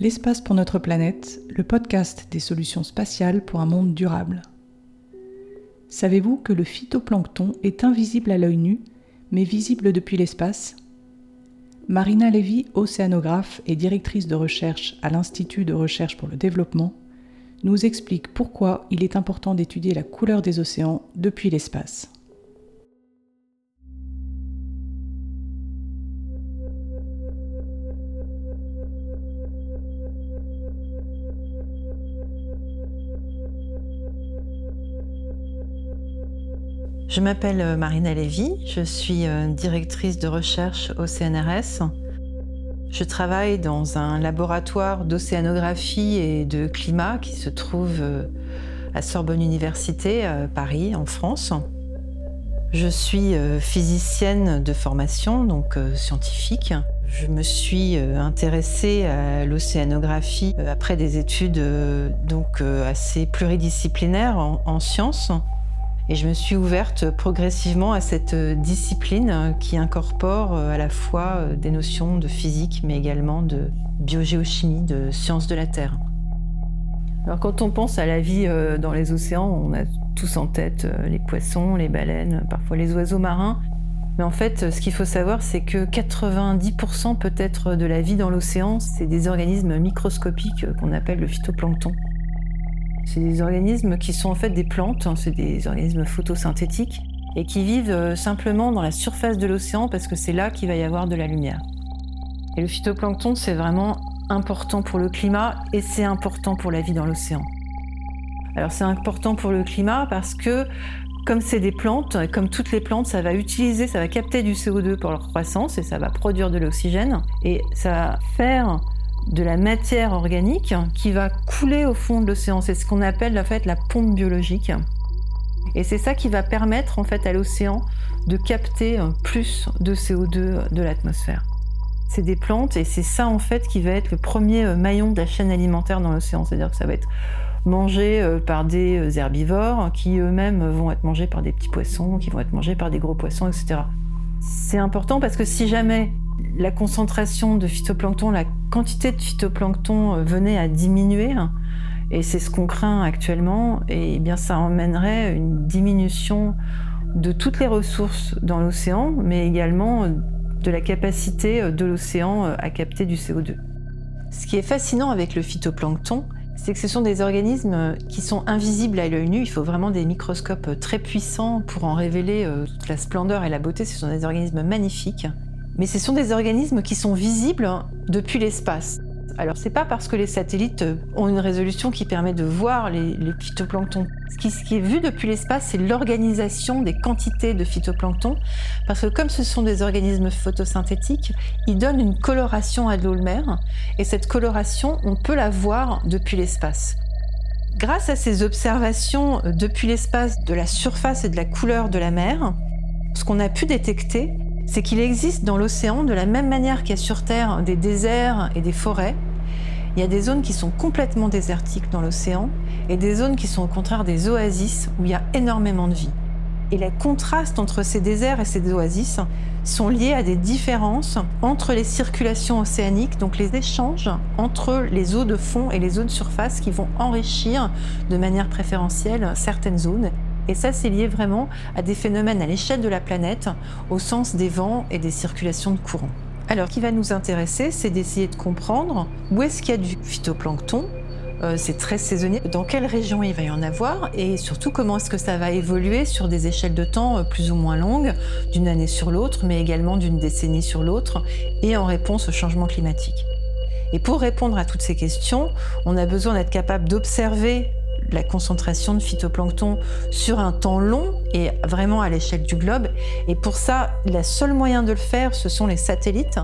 L'espace pour notre planète, le podcast des solutions spatiales pour un monde durable. Savez-vous que le phytoplancton est invisible à l'œil nu, mais visible depuis l'espace? Marina Levy, océanographe et directrice de recherche à l'Institut de recherche pour le développement, nous explique pourquoi il est important d'étudier la couleur des océans depuis l'espace. Je m'appelle euh, Marina Lévy, je suis euh, directrice de recherche au CNRS. Je travaille dans un laboratoire d'océanographie et de climat qui se trouve euh, à Sorbonne Université, à Paris, en France. Je suis physicienne de formation, donc scientifique. Je me suis intéressée à l'océanographie après des études donc assez pluridisciplinaires en sciences. Et je me suis ouverte progressivement à cette euh, discipline qui incorpore euh, à la fois euh, des notions de physique, mais également de biogéochimie, de sciences de la Terre. Alors quand on pense à la vie dans les océans, on a tous en tête les poissons, les baleines, parfois les oiseaux marins. Mais en fait, ce qu'il faut savoir, c'est que 90% peut-être de la vie dans l'océan, c'est des organismes microscopiques qu'on appelle le phytoplancton. C'est des organismes qui sont en fait des plantes, hein, c'est des organismes photosynthétiques et qui vivent euh, simplement dans la surface de l'océan parce que c'est là qu'il va y avoir de la lumière. Et le phytoplancton, c'est vraiment important pour le climat et c'est important pour la vie dans l'océan. Alors c'est important pour le climat parce que comme c'est des plantes, comme toutes les plantes, ça va utiliser, ça va capter du CO2 pour leur croissance et ça va produire de l'oxygène et ça va faire de la matière organique qui va couler au fond de l'océan. C'est ce qu'on appelle en fait la pompe biologique. Et c'est ça qui va permettre en fait à l'océan de capter plus de CO2 de l'atmosphère. C'est des plantes et c'est ça en fait qui va être le premier euh, maillon de la chaîne alimentaire dans l'océan. C'est-à-dire que ça va être mangé euh, par des euh, herbivores qui eux-mêmes vont être mangés par des petits poissons, qui vont être mangés par des gros poissons, etc. C'est important parce que si jamais la concentration de phytoplancton, la quantité de phytoplancton euh, venait à diminuer, et c'est ce qu'on craint actuellement, et eh bien ça emmènerait une diminution de toutes les ressources dans l'océan, mais également euh, de la capacité euh, de l'océan à capter du CO2. Ce qui est fascinant avec le phytoplancton, c'est que ce sont des organismes qui sont invisibles à l'œil nu. Il faut vraiment des microscopes très puissants pour en révéler toute la splendeur et la beauté. Ce sont des organismes magnifiques mais ce sont des organismes qui sont visibles depuis l'espace. Alors c'est pas parce que les satellites ont une résolution qui permet de voir les, phytoplanctons. Ce qui, est vu depuis l'espace, c'est l'organisation des quantités de phytoplancton, parce que comme ce sont des organismes photosynthétiques, ils donnent une coloration à l'eau de mer, et cette coloration, on peut la voir depuis l'espace. Grâce à ces observations depuis l'espace de la surface et de la couleur de la mer, ce qu'on a pu détecter, c'est qu'il existe dans l'océan, de la même manière qu'il y a sur Terre des déserts et des forêts, il y a des zones qui sont complètement désertiques dans l'océan et des zones qui sont au contraire des oasis où il y a énormément de vie. Et les contrastes entre ces déserts et ces oasis sont liés à des différences entre les circulations océaniques, donc les échanges entre les eaux de fond et les eaux de surface qui vont enrichir de manière préférentielle certaines zones et ça, c'est lié vraiment à des phénomènes à l'échelle de la planète, au sens des vents et des circulations de courants. Alors, ce qui va nous intéresser, c'est d'essayer de comprendre où est-ce qu'il y a du phytoplancton, euh, c'est très saisonnier, dans quelle région il va y en avoir et surtout comment est-ce que ça va évoluer sur des échelles de temps euh, plus ou moins longues, d'une année sur l'autre, mais également d'une décennie sur l'autre, et en réponse au changement climatique. Et pour répondre à toutes ces questions, on a besoin d'être capable d'observer la concentration de phytoplancton sur un temps long et vraiment à l'échelle du globe. Et pour ça, le seul moyen de le faire, ce sont les satellites.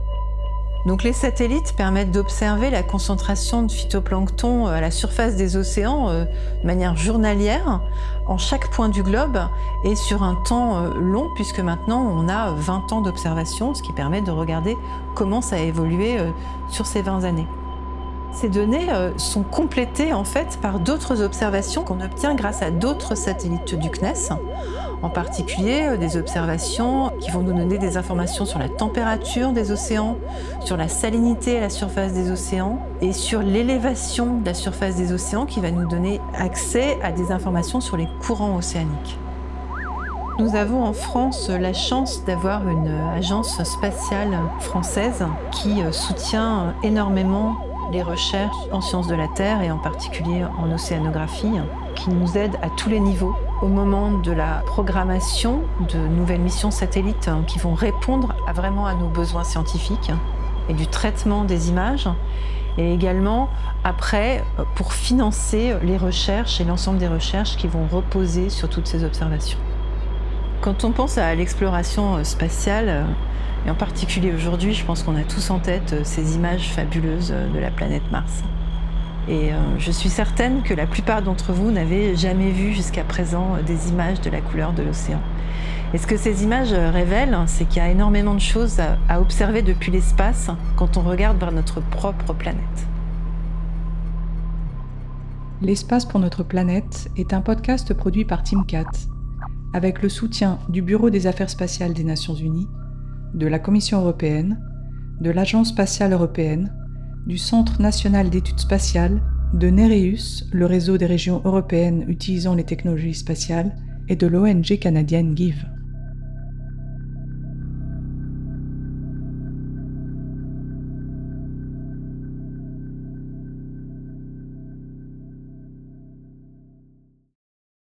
Donc les satellites permettent d'observer la concentration de phytoplancton à la surface des océans euh, de manière journalière en chaque point du globe et sur un temps euh, long puisque maintenant on a 20 ans d'observation, ce qui permet de regarder comment ça a évolué euh, sur ces 20 années. Ces données euh, sont complétées en fait par d'autres observations qu'on obtient grâce à d'autres satellites du CNES. En particulier euh, des observations qui vont nous donner des informations sur la température des océans, sur la salinité à la surface des océans et sur l'élévation de la surface des océans qui va nous donner accès à des informations sur les courants océaniques. Nous avons en France la chance d'avoir une agence spatiale française qui euh, soutient énormément les recherches en sciences de la Terre et en particulier en océanographie, qui nous aide à tous les niveaux au moment de la programmation de nouvelles missions satellites qui vont répondre vraiment à nos besoins scientifiques et du traitement des images et également après pour financer les recherches et l'ensemble des recherches qui vont reposer sur toutes ces observations. Quand on pense à l'exploration spatiale, et en particulier aujourd'hui, je pense qu'on a tous en tête euh, ces images fabuleuses euh, de la planète Mars. Et euh, je suis certaine que la plupart d'entre vous n'avaient jamais vu jusqu'à présent des images de la couleur de l'océan. Et ce que ces images révèlent, c'est qu'il y a énormément de choses à observer depuis l'espace quand on regarde vers notre propre planète. L'espace pour notre planète est un podcast produit par TeamCat avec le soutien du Bureau des Affaires spatiales des Nations Unies de la Commission européenne, de l'Agence spatiale européenne, du Centre national d'études spatiales, de Nereus, le réseau des régions européennes utilisant les technologies spatiales, et de l'ONG canadienne GIVE.